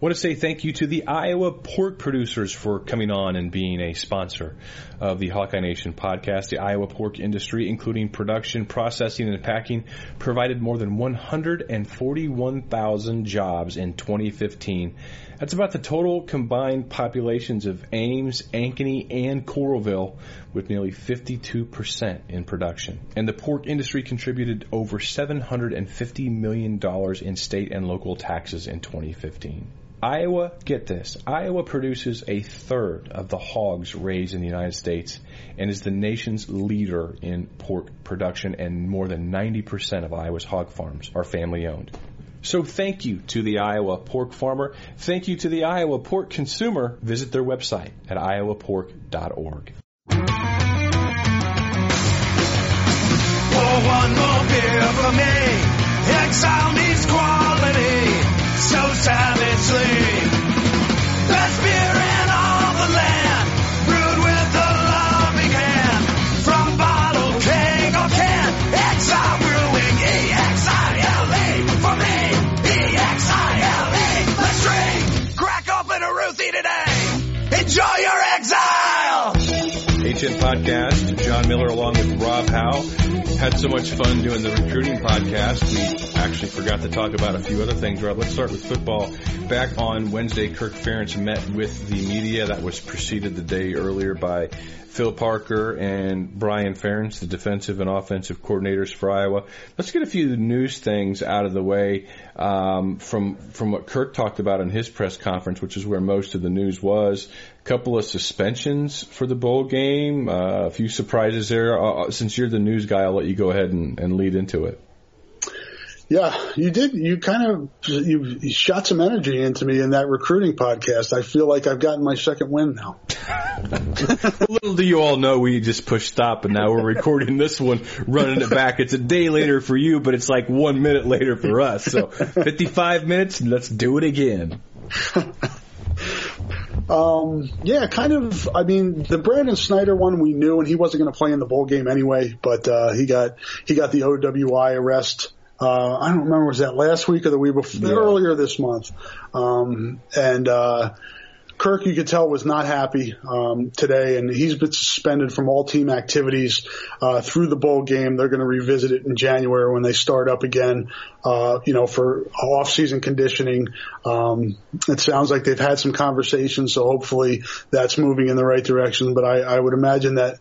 Want to say thank you to the Iowa pork producers for coming on and being a sponsor of the Hawkeye Nation podcast. The Iowa pork industry, including production, processing, and packing, provided more than 141,000 jobs in 2015. That's about the total combined populations of Ames, Ankeny, and Coralville, with nearly 52% in production. And the pork industry contributed over $750 million in state and local taxes in 2015. Iowa, get this, Iowa produces a third of the hogs raised in the United States and is the nation's leader in pork production and more than 90% of Iowa's hog farms are family owned. So thank you to the Iowa pork farmer. Thank you to the Iowa pork consumer. Visit their website at iowapork.org. One more beer for me. Exile needs quality so savagely. Best beer Had so much fun doing the recruiting podcast. We actually forgot to talk about a few other things, Rob. Let's start with football. Back on Wednesday, Kirk Ferentz met with the media. That was preceded the day earlier by Phil Parker and Brian Ferentz, the defensive and offensive coordinators for Iowa. Let's get a few news things out of the way um, from from what Kirk talked about in his press conference, which is where most of the news was. A couple of suspensions for the bowl game, uh, a few surprises there. Uh, since you're the news guy, I'll let you go ahead and, and lead into it. Yeah, you did. You kind of you shot some energy into me in that recruiting podcast. I feel like I've gotten my second win now. Little do you all know, we just pushed stop, and now we're recording this one, running it back. It's a day later for you, but it's like one minute later for us. So 55 minutes, and let's do it again. Um, yeah, kind of. I mean, the Brandon Snyder one we knew, and he wasn't going to play in the bowl game anyway. But uh, he got he got the OWI arrest. Uh, I don't remember was that last week or the week before, Yeah. earlier this month. Um, and uh, Kirk, you could tell, was not happy um, today, and he's been suspended from all team activities uh, through the bowl game. They're going to revisit it in January when they start up again. Uh, you know, for off-season conditioning. Um, it sounds like they've had some conversations, so hopefully that's moving in the right direction. But I, I would imagine that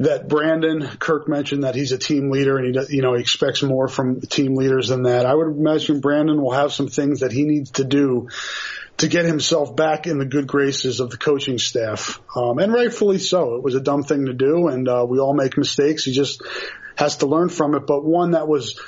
that Brandon Kirk mentioned that he's a team leader and he you know he expects more from team leaders than that. I would imagine Brandon will have some things that he needs to do to get himself back in the good graces of the coaching staff, um, and rightfully so. It was a dumb thing to do, and uh, we all make mistakes. He just has to learn from it. But one that was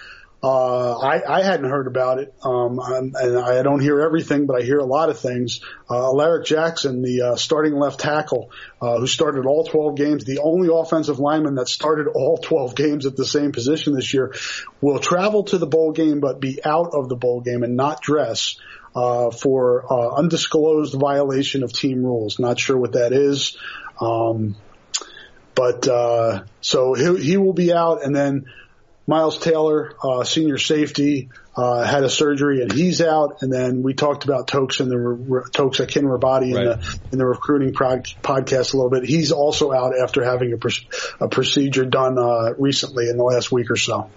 uh, I, I hadn't heard about it, um, I'm- and I don't hear everything, but I hear a lot of things. Uh, Alaric Jackson, the uh, starting left tackle, uh, who started all 12 games, the only offensive lineman that started all 12 games at the same position this year, will travel to the bowl game but be out of the bowl game and not dress uh, for uh, undisclosed violation of team rules. Not sure what that is. Um, but uh, so he, he will be out, and then Miles Taylor, uh, senior safety, uh, had a surgery and he's out. And then we talked about Toks and the re- Toks Akinribade in the in the recruiting podcast a little bit. He's also out after having a, pr- a procedure done uh, recently in the last week or so.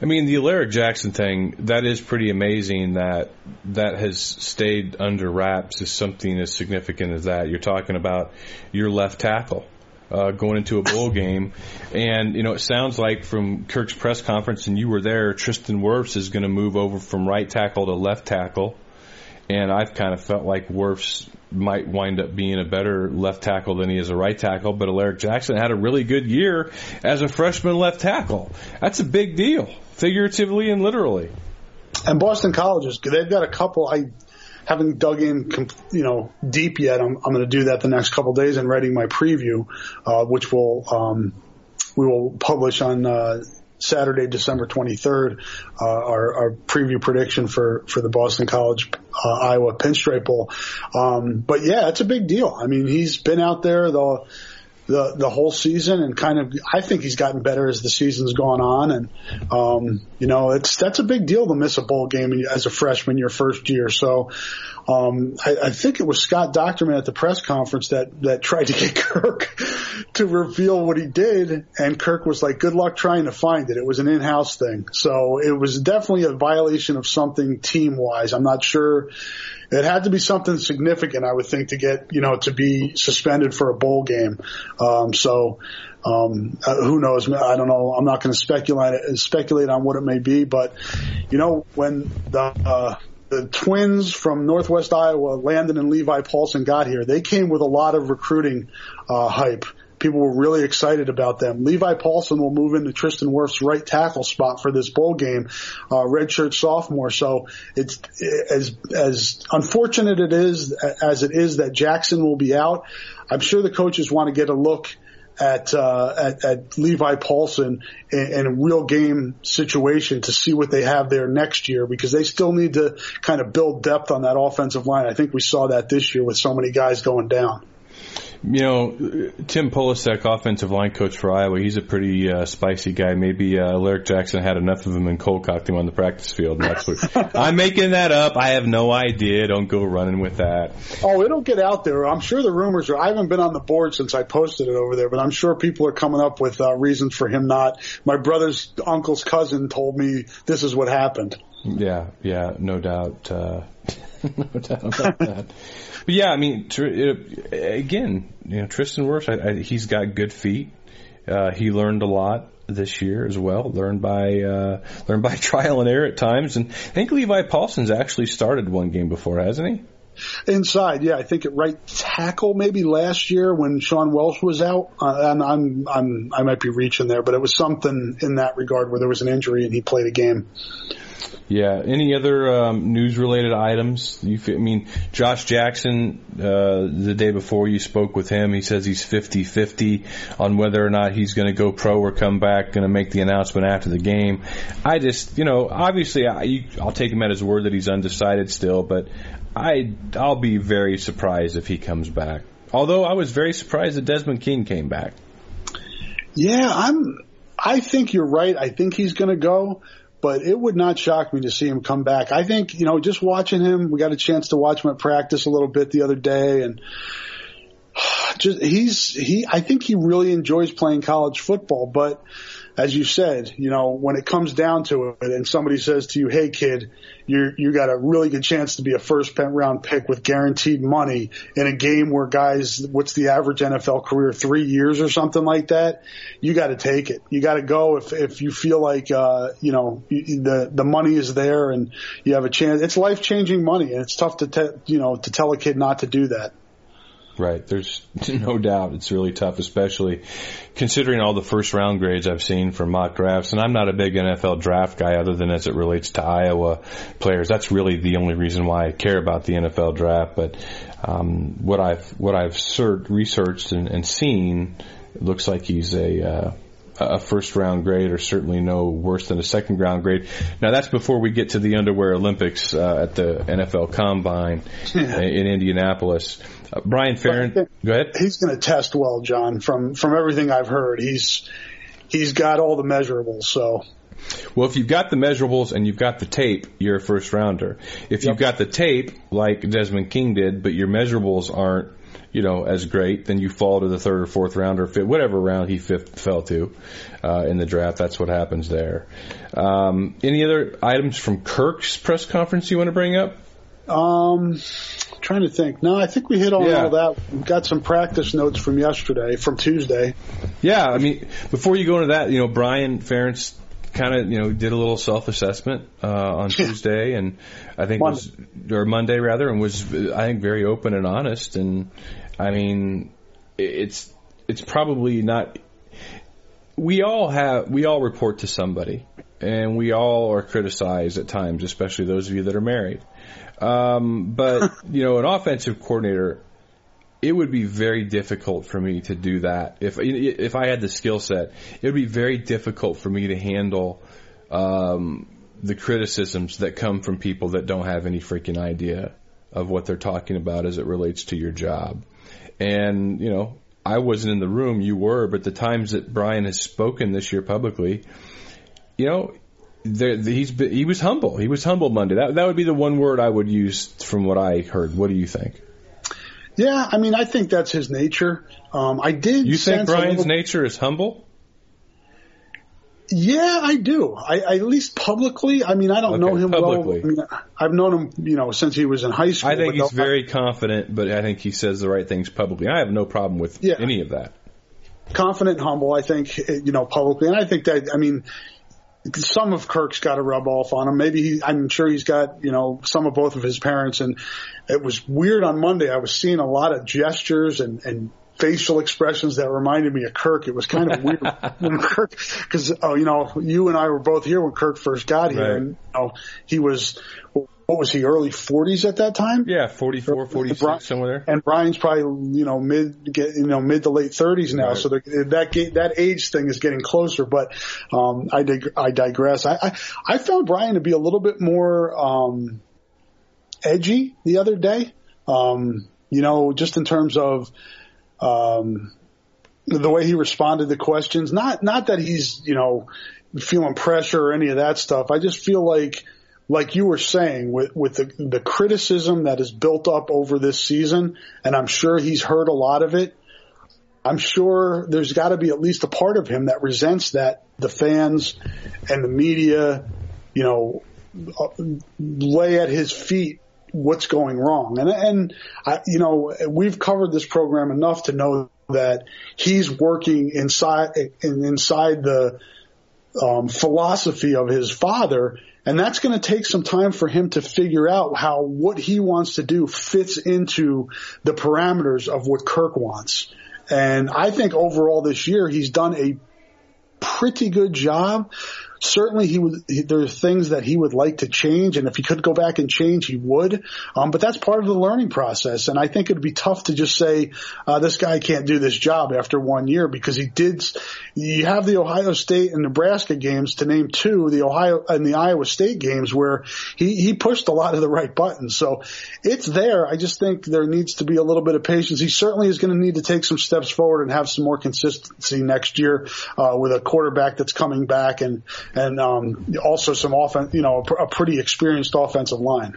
I mean, the Alaric Jackson thing, that is pretty amazing that that has stayed under wraps is something as significant as that. You're talking about your left tackle uh, going into a bowl game. And, you know, it sounds like from Kirk's press conference, and you were there, Tristan Wirfs is going to move over from right tackle to left tackle. And I've kind of felt like Wirfs might wind up being a better left tackle than he is a right tackle, but Alaric Jackson had a really good year as a freshman left tackle. That's a big deal, figuratively and literally. And Boston Colleges, they've got a couple. I haven't dug in, you know, deep yet. I'm, I'm going to do that the next couple days and writing my preview, uh, which will, um, we will publish on, uh, Saturday, December 23rd, uh, our, our preview prediction for, for the Boston College, uh, Iowa Pinstripe Bowl. Um, but yeah, it's a big deal. I mean, he's been out there the, the, the whole season and kind of, I think he's gotten better as the season's gone on. And, um, you know, it's, that's a big deal to miss a bowl game as a freshman your first year. So, um, I, I think it was Scott Dochterman at the press conference that, that tried to get Kirk to reveal what he did. And Kirk was like, good luck trying to find it. It was an in-house thing. So it was definitely a violation of something team wise. I'm not sure. It had to be something significant, I would think, to get, you know, to be suspended for a bowl game. Um, so, um, uh, who knows? I don't know. I'm not going to speculate, speculate on what it may be, but, you know, when the, uh, the twins from Northwest Iowa, Landan and Levi Paulsen got here, they came with a lot of recruiting uh, hype. People were really excited about them. Levi Paulsen will move into Tristan Wirfs' right tackle spot for this bowl game, uh, redshirt sophomore. So it's as as unfortunate it is as it is that Jackson will be out. I'm sure the coaches want to get a look at, uh, at, at Levi Paulsen in, in, a real game situation to see what they have there next year because they still need to kind of build depth on that offensive line. I think we saw that this year with so many guys going down. You know, Tim Polasek, offensive line coach for Iowa, he's a pretty uh, spicy guy. Maybe uh, Jackson had enough of him and cold cocked him on the practice field. And that's what I'm making that up. I have no idea. Don't go running with that. Oh, it'll get out there. I'm sure the rumors are. I haven't been on the board since I posted it over there, but I'm sure people are coming up with uh, reasons for him not. My brother's uncle's cousin told me this is what happened. Yeah, yeah, no doubt. Uh, no doubt about that. But yeah, I mean, it, again, you know, Tristan Wirfs, I, I, he's got good feet. Uh, he learned a lot this year as well. Learned by uh, learned by trial and error at times, and I think Levi Paulsen's actually started one game before, hasn't he? Inside, yeah, I think at right tackle maybe last year when Sean Welsh was out, uh, and I'm I'm I might be reaching there, but it was something in that regard where there was an injury and he played a game. Yeah. Any other um, news related items? You, I mean, Josh Jackson, uh, the day before you spoke with him, he says he's 50-50 on whether or not he's going to go pro or come back, going to make the announcement after the game. I just, you know, obviously I, you, I'll take him at his word that he's undecided still, but I, I'll be very surprised if he comes back. Although I was very surprised that Desmond King came back. Yeah, I'm, I think you're right. I think he's going to go but it would not shock me to see him come back. I think, you know, just watching him, we got a chance to watch him at practice a little bit the other day and just he's he I think he really enjoys playing college football, but as you said, you know, when it comes down to it and somebody says to you, Hey kid, you you got a really good chance to be a first round pick with guaranteed money in a game where guys, what's the average NFL career? Three years or something like that. You got to take it. You got to go if, if you feel like, uh, you know, the, the money is there and you have a chance. It's life changing money and it's tough to, te- you know, to tell a kid not to do that. Right. There's no doubt it's really tough, especially considering all the first round grades I've seen from mock drafts. And I'm not a big NFL draft guy other than as it relates to Iowa players. That's really the only reason why I care about the NFL draft. But, um, what I've, what I've cert- researched and, and seen looks like he's a, uh, a first round grade or certainly no worse than a second round grade. Now that's before we get to the underwear Olympics uh, at the NFL Combine in Indianapolis. Uh, Brian Ferentz, go ahead. He's going to test well, John. From from everything I've heard, he's he's got all the measurables. So. Well, if you've got the measurables and you've got the tape, you're a first rounder. If you've got the tape, like Desmond King did, but your measurables aren't, you know, as great, then you fall to the third or fourth round or fifth, whatever round he fifth, fell to uh, in the draft. That's what happens there. Um, any other items from Kirk's press conference you want to bring up? Um, trying to think. No, I think we hit on yeah. all that. We've got some practice notes from yesterday, from Tuesday. Yeah, I mean, before you go into that, you know, Brian Ferentz kind of, you know, did a little self-assessment uh, on Tuesday, and I think Monday. was or Monday rather, and was I think very open and honest. And I mean, it's it's probably not. We all have we all report to somebody, and we all are criticized at times, especially those of you that are married. Um, but you know, an offensive coordinator, it would be very difficult for me to do that. If if I had the skill set, it would be very difficult for me to handle um, the criticisms that come from people that don't have any freaking idea of what they're talking about as it relates to your job. And you know, I wasn't in the room, you were, but the times that Brian has spoken this year publicly, you know, there, he's he was humble. He was humble Monday. That that would be the one word I would use from what I heard. What do you think? Yeah, I mean, I think that's his nature. Um, I did. You think Brian's little, nature is humble? Yeah, I do. I, I at least publicly. I mean, I don't Okay, know him publicly. well. I mean, I've known him, you know, since he was in high school. I think he's no- very confident, but I think he says the right things publicly. I have no problem with Yeah. any of that. confident and humble. I think, eh, you know, publicly, and I think that. I mean, some of Kirk's got to rub off on him. Maybe he, I'm sure he's got, you know, some of both of his parents. And it was weird on Monday. I was seeing a lot of gestures and, and facial expressions that reminded me of Kirk. It was kind of weird when Kirk, cause, oh, you know, you and I were both here when Kirk first got here Right. and, you know, he was, what was he, early 40s at that time? Yeah, 44, 46, Bri- somewhere there. And Brian's probably you know mid get you know mid to late 30s now, Right. so the, that that age thing is getting closer. But um, I dig- I digress. I, I I found Brian to be a little bit more um, edgy the other day. Um, you know, just in terms of um, the way he responded to questions. Not not that he's you know feeling pressure or any of that stuff. I just feel like like you were saying with with the the criticism that is built up over this season, and I'm sure he's heard a lot of it. I'm sure there's got to be at least a part of him that resents that the fans and the media, you know, uh, lay at his feet what's going wrong. And and I, you know, we've covered this program enough to know that he's working inside inside the um, philosophy of his father, and that's going to take some time for him to figure out how what he wants to do fits into the parameters of what Kirk wants. And I think overall this year he's done a pretty good job. Certainly, he would. He, there's things that he would like to change, and if he could go back and change, he would. Um, but that's part of the learning process, and I think it'd be tough to just say uh, this guy can't do this job after one year because he did. You have the Ohio State and Nebraska games to name two, the Ohio and the Iowa State games where he he pushed a lot of the right buttons. So it's there. I just think there needs to be a little bit of patience. He certainly is going to need to take some steps forward and have some more consistency next year uh, with a quarterback that's coming back and and um, also some offense, you know, a, pr- a pretty experienced offensive line.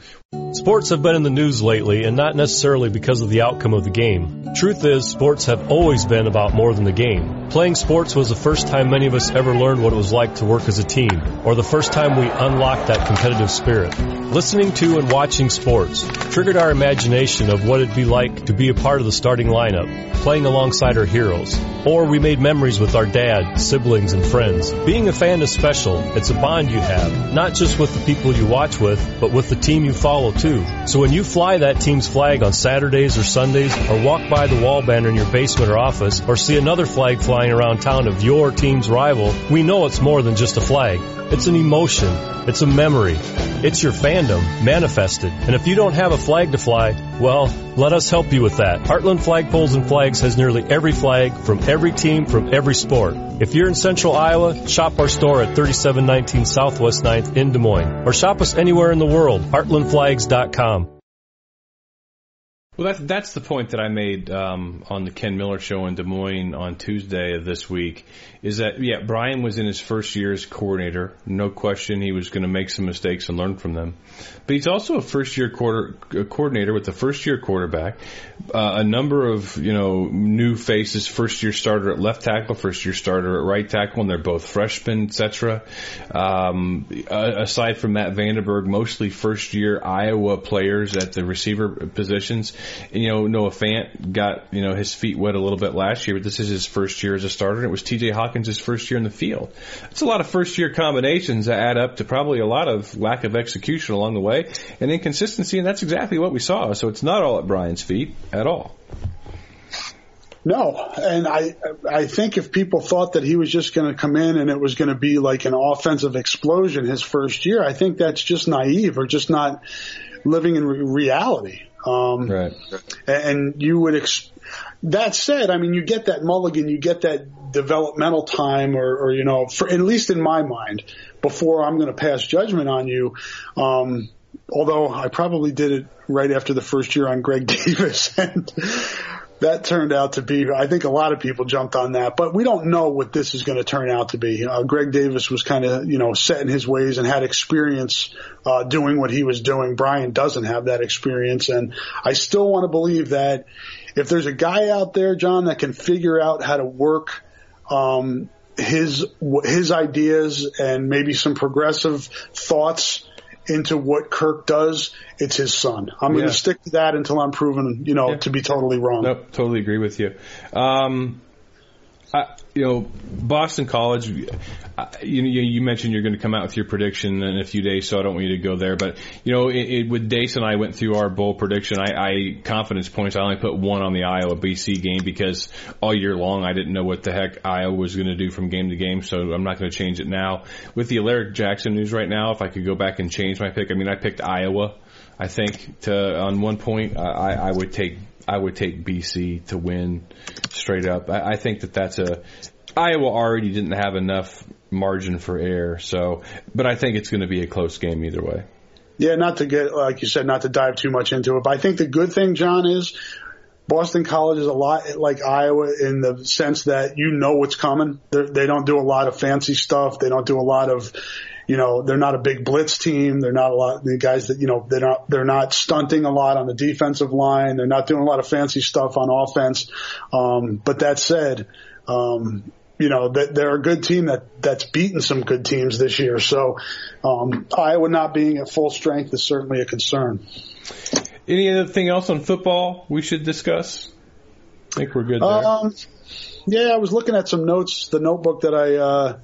Sports have been in the news lately, and not necessarily because of the outcome of the game. Truth is, sports have always been about more than the game. Playing sports was the first time many of us ever learned what it was like to work as a team, or the first time we unlocked that competitive spirit. Listening to and watching sports triggered our imagination of what it'd be like to be a part of the starting lineup, playing alongside our heroes. Or we made memories with our dad, siblings, and friends. Being a fan is special. It's a bond you have, not just with the people you watch with, but with the team you follow too. So when you fly that team's flag on Saturdays or Sundays, or walk by the wall banner in your basement or office, or see another flag flying around town of your team's rival, we know it's more than just a flag. It's an emotion. It's a memory. It's your fandom manifested. And if you don't have a flag to fly, well, let us help you with that. Heartland Flagpoles and Flags has nearly every flag from every team from every sport. If you're in central Iowa, shop our store at 3719 Southwest 9th in Des Moines. Or shop us anywhere in the world. HeartlandFlags.com. Well, that's that's the point that I made um, on the Ken Miller show in Des Moines on Tuesday of this week. Is that yeah, Brian was in his first year as coordinator. No question, he was going to make some mistakes and learn from them. But he's also a first year quarter uh, coordinator with the first year quarterback. Uh, a number of you know new faces. First year starter at left tackle, first year starter at right tackle, and they're both freshmen, etc. Um, aside from Matt VandeBerg, mostly first year Iowa players at the receiver positions. And, you know, Noah Fant got, you know, his feet wet a little bit last year, but this is his first year as a starter, and it was TJ Hockenson's first year in the field. It's a lot of first year combinations that add up to probably a lot of lack of execution along the way and inconsistency, and that's exactly what we saw. So it's not all at Brian's feet at all. No, and I I think if people thought that he was just going to come in and it was going to be like an offensive explosion his first year, I think that's just naive or just not living in re- reality. Um, Right. and you would ex- that said, I mean, you get that mulligan, you get that developmental time, or, or you know, for at least in my mind, before I'm going to pass judgment on you. Um, although I probably did it right after the first year on Greg Davis, and that turned out to be. I think a lot of people jumped on that, but we don't know what this is going to turn out to be. Uh, Greg Davis was kind of you know set in his ways and had experience uh, doing what he was doing. Brian doesn't have that experience, and I still want to believe that if there's a guy out there, John, that can figure out how to work um, his his ideas and maybe some progressive thoughts into what Kirk does, it's his son. I'm going to stick to that until I'm proven, you know, Yeah. to be totally wrong. Nope, totally agree with you. Um, I, you know, Boston College. I- You you, mentioned you're going to come out with your prediction in a few days, so I don't want you to go there. But you know, it, it, with Dace and I went through our bowl prediction. I, I confidence points. I only put one on the Iowa BC game because all year long I didn't know what the heck Iowa was going to do from game to game. So I'm not going to change it now. With the Alaric Jackson news right now, if I could go back and change my pick, I mean, I picked Iowa. I think to on one point, I, I would take I would take BC to win straight up. I, I think that that's a Iowa already didn't have enough margin for error, so but I think it's going to be a close game either way. Yeah, not to get, like you said, not to dive too much into it, but I think the good thing, John, is Boston College is a lot like Iowa in the sense that you know what's coming. They're, they don't do a lot of fancy stuff. They don't do a lot of, you know, they're not a big blitz team. They're not a lot the guys that you know they're not they're not stunting a lot on the defensive line. They're not doing a lot of fancy stuff on offense. Um, but that said, um, you know that they're a good team that that's beaten some good teams this year. So um, Iowa not being at full strength is certainly a concern. Any other thing else on football we should discuss? I think we're good there. Um, yeah, I was looking at some notes, the notebook that I, uh,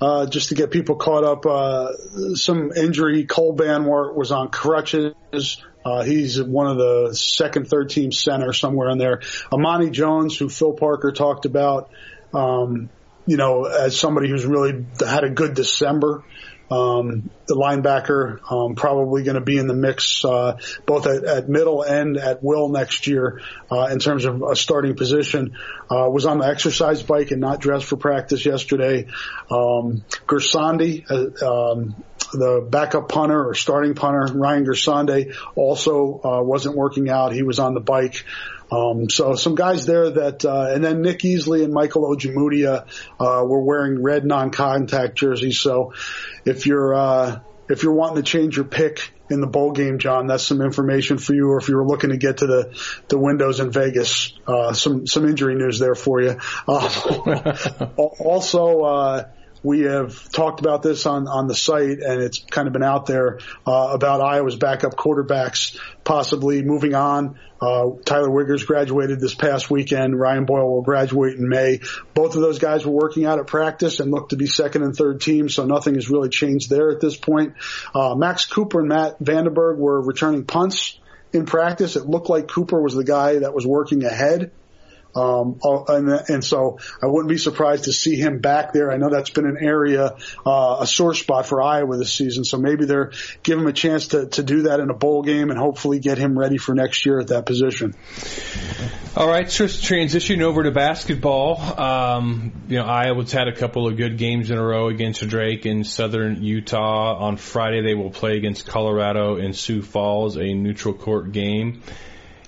uh, just to get people caught up, uh, some injury. Cole Banwart was on crutches. Uh, he's one of the second, third team center somewhere in there. Amani Jones, who Phil Parker talked about, um, you know, as somebody who's really had a good December. Um, the linebacker um, probably going to be in the mix uh, both at, at middle and at will next year uh, in terms of a starting position. Uh, was on the exercise bike and not dressed for practice yesterday. Um, Gersonde, uh, um, the backup punter or starting punter, Ryan Gersonde, also uh, wasn't working out. He was on the bike. Um, so some guys there that, uh, and then Nick Easley and Michael Ojemudia, uh, were wearing red non-contact jerseys. So if you're, uh, if you're wanting to change your pick in the bowl game, John, that's some information for you. Or if you were looking to get to the, the windows in Vegas, uh, some, some injury news there for you. Uh, also, uh, we have talked about this on, on the site and it's kind of been out there, uh, about Iowa's backup quarterbacks possibly moving on. Uh, Tyler Wiegers graduated this past weekend. Ryan Boyle will graduate in May. Both of those guys were working out at practice and looked to be second and third team, so nothing has really changed there at this point. Uh, Max Cooper and Matt VandeBerg were returning punts in practice. It looked like Cooper was the guy that was working ahead. Um, uh, and, and so I wouldn't be surprised to see him back there. I know that's been an area, uh, a sore spot for Iowa this season. So maybe they're giving him a chance to, to do that in a bowl game and hopefully get him ready for next year at that position. All right, so transition over to basketball. Um, you know, Iowa's had a couple of good games in a row against Drake in Southern Utah. On Friday, they will play against Colorado in Sioux Falls, a neutral court game.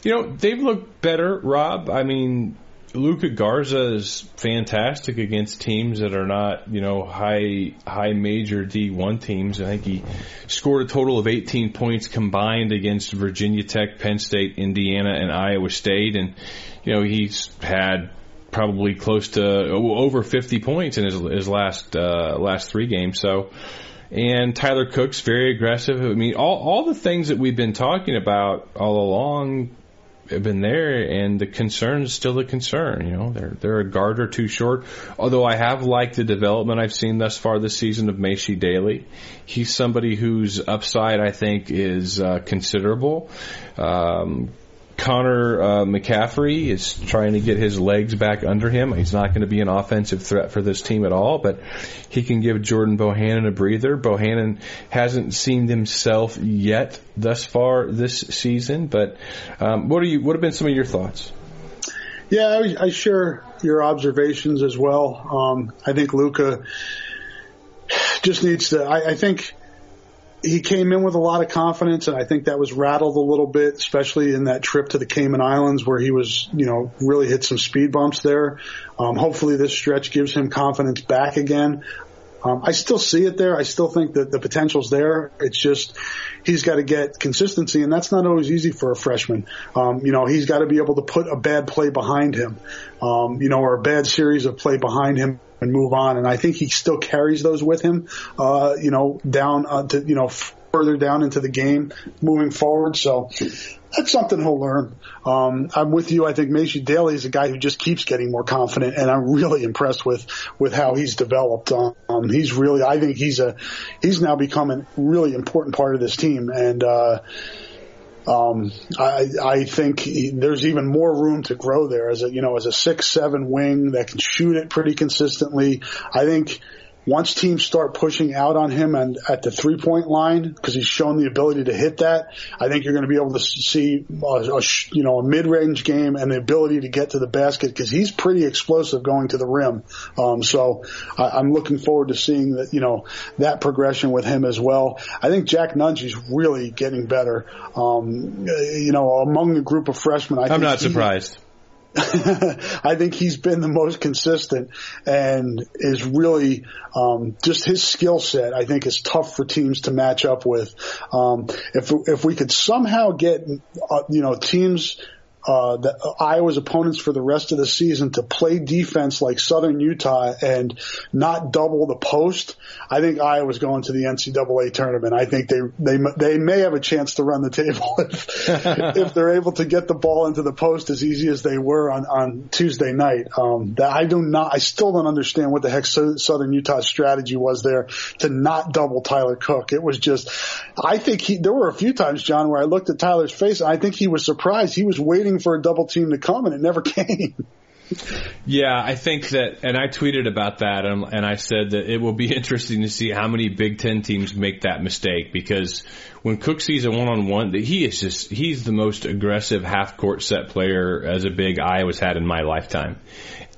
You know, they've looked better, Rob. I mean, Luka Garza is fantastic against teams that are not, you know, high high major D1 teams. I think he scored a total of 18 points combined against Virginia Tech, Penn State, Indiana, and Iowa State, and you know he's had probably close to over 50 points in his his last uh, last three games. So. And Tyler Cook's very aggressive. I mean, all all the things that we've been talking about all along been there, and the concern is still a concern. You know, they're they're a guard or two short. Although I have liked the development I've seen thus far this season of Maishe Dailey. He's somebody whose upside I think is uh, considerable. Um, Connor uh, McCaffery is trying to get his legs back under him. He's not going to be an offensive threat for this team at all, but he can give Jordan Bohannon a breather. Bohannon hasn't seen himself yet thus far this season, but um, what are you? What have been some of your thoughts? Yeah, I, I share your observations as well. Um, I think Luka just needs to. I, I think he came in with a lot of confidence, and I think that was rattled a little bit, especially in that trip to the Cayman Islands where he was, you know, really hit some speed bumps there. Um, hopefully, this stretch gives him confidence back again. Um, I still see it there. I still think that the potential's there. It's just he's got to get consistency, and that's not always easy for a freshman. Um, you know, he's got to be able to put a bad play behind him, um, you know, or a bad series of play behind him and move on. And I think he still carries those with him, uh, you know, down uh, to, you know, further down into the game moving forward. So that's something he'll learn. Um, I'm with you. I think Maishe Dailey is a guy who just keeps getting more confident, and I'm really impressed with with how he's developed. Um, he's really, I think he's a he's now become a really important part of this team, and uh, um, I, I think he, there's even more room to grow there as a, you know, as a six, seven wing that can shoot it pretty consistently. I think once teams start pushing out on him and at the three point line, because he's shown the ability to hit that, I think you're going to be able to see a, a you know a mid range game and the ability to get to the basket because he's pretty explosive going to the rim. Um, so I, I'm looking forward to seeing that you know that progression with him as well. I think Jack Nunge's really getting better. Um, you know, among the group of freshmen, I I'm not he, surprised. I think he's been the most consistent and is really um, just his skill set. I think is tough for teams to match up with. Um, if if we could somehow get uh, you know teams uh, the, Iowa's opponents for the rest of the season to play defense like Southern Utah and not double the post, I think Iowa's going to the NCAA tournament. I think they they they may have a chance to run the table if if they're able to get the ball into the post as easy as they were on on Tuesday night. Um, that I do not, I still don't understand what the heck Southern Utah's strategy was there to not double Tyler Cook. It was just, I think he. There were a few times, John, where I looked at Tyler's face and I think he was surprised. He was waiting for a double team to come, and it never came. Yeah, I think that, and I tweeted about that, and, and, I said that it will be interesting to see how many Big Ten teams make that mistake because when Cook sees a one-on-one, that he is just he's the most aggressive half-court set player as a big Iowa's had in my lifetime.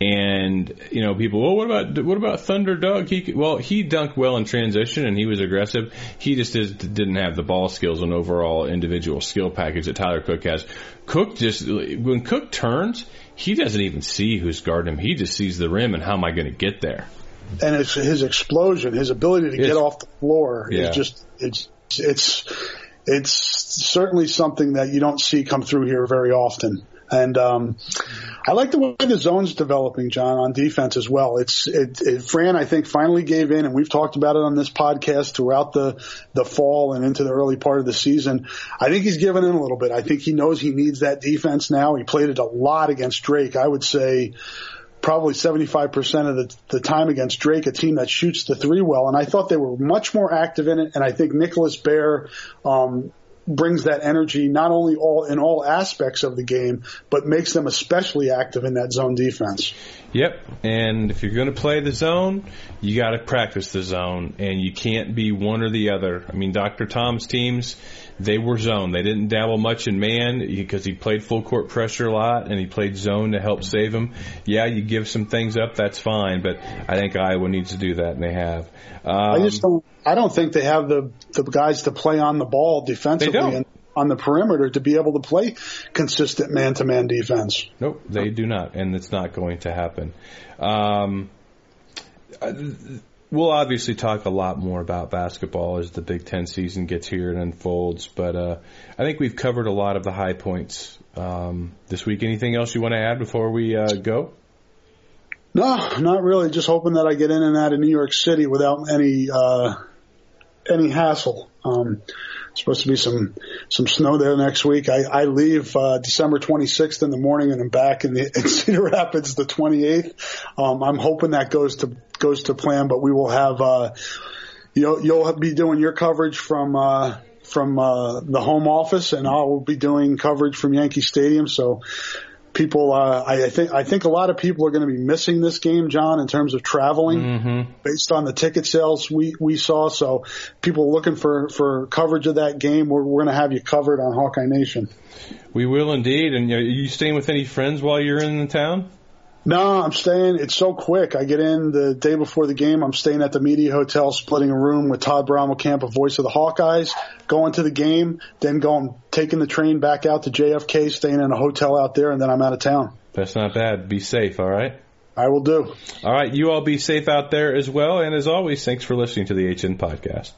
And you know, people, well, what about what about Thunder Doug? He well, he dunked well in transition and he was aggressive. He just is, didn't have the ball skills and overall individual skill package that Tyler Cook has. Cook just when Cook turns, he doesn't even see who's guarding him. He just sees the rim and how am I going to get there? And it's his explosion, his ability to it's, get off the floor yeah. is just it's it's it's certainly something that you don't see come through here very often. And um, I like the way the zone's developing, John, on defense as well. It's it, it, Fran, I think, finally gave in, and we've talked about it on this podcast throughout the the fall and into the early part of the season. I think he's given in a little bit. I think he knows he needs that defense now. He played it a lot against Drake. I would say probably 75% of the, the time against Drake, a team that shoots the three well. And I thought they were much more active in it. And I think Nicholas Baer, um, brings that energy not only all in all aspects of the game, but makes them especially active in that zone defense. Yep, and if you're going to play the zone, you got to practice the zone, and you can't be one or the other. I mean, Dr. Tom's teams, they were zone. They didn't dabble much in man because he played full court pressure a lot, and he played zone to help save him. Yeah, you give some things up, that's fine, but I think Iowa needs to do that, and they have. Um, I just don't. I don't think they have the the guys to play on the ball defensively and on the perimeter to be able to play consistent man to man defense. Nope, they do not, and it's not going to happen. Um, we'll obviously talk a lot more about basketball as the Big Ten season gets here and unfolds, but uh, I think we've covered a lot of the high points um, this week. Anything else you want to add before we uh, go? No, not really. Just hoping that I get in and out of New York City without any uh, any hassle. Um, supposed to be some some snow there next week. I, I leave uh, December 26th in the morning and I'm back in, the, in Cedar Rapids the 28th. Um, I'm hoping that goes to goes to plan, but we will have uh, you'll you'll be doing your coverage from uh, from uh, the home office, and I will be doing coverage from Yankee Stadium. So people, uh, I, I think I think a lot of people are going to be missing this game, John, in terms of traveling, Mm-hmm. based on the ticket sales we we saw. So people looking for for coverage of that game, we're, we're going to have you covered on Hawkeye Nation. We will indeed. And are you staying with any friends while you're in the town? No, I'm staying. It's so quick. I get in the day before the game. I'm staying at the media hotel, splitting a room with Todd Camp, a voice of the Hawkeyes, going to the game, then going, taking the train back out to JFK, staying in a hotel out there, and then I'm out of town. That's not bad. Be safe, all right? I will do. All right, you all be safe out there as well. And as always, thanks for listening to the HN Podcast.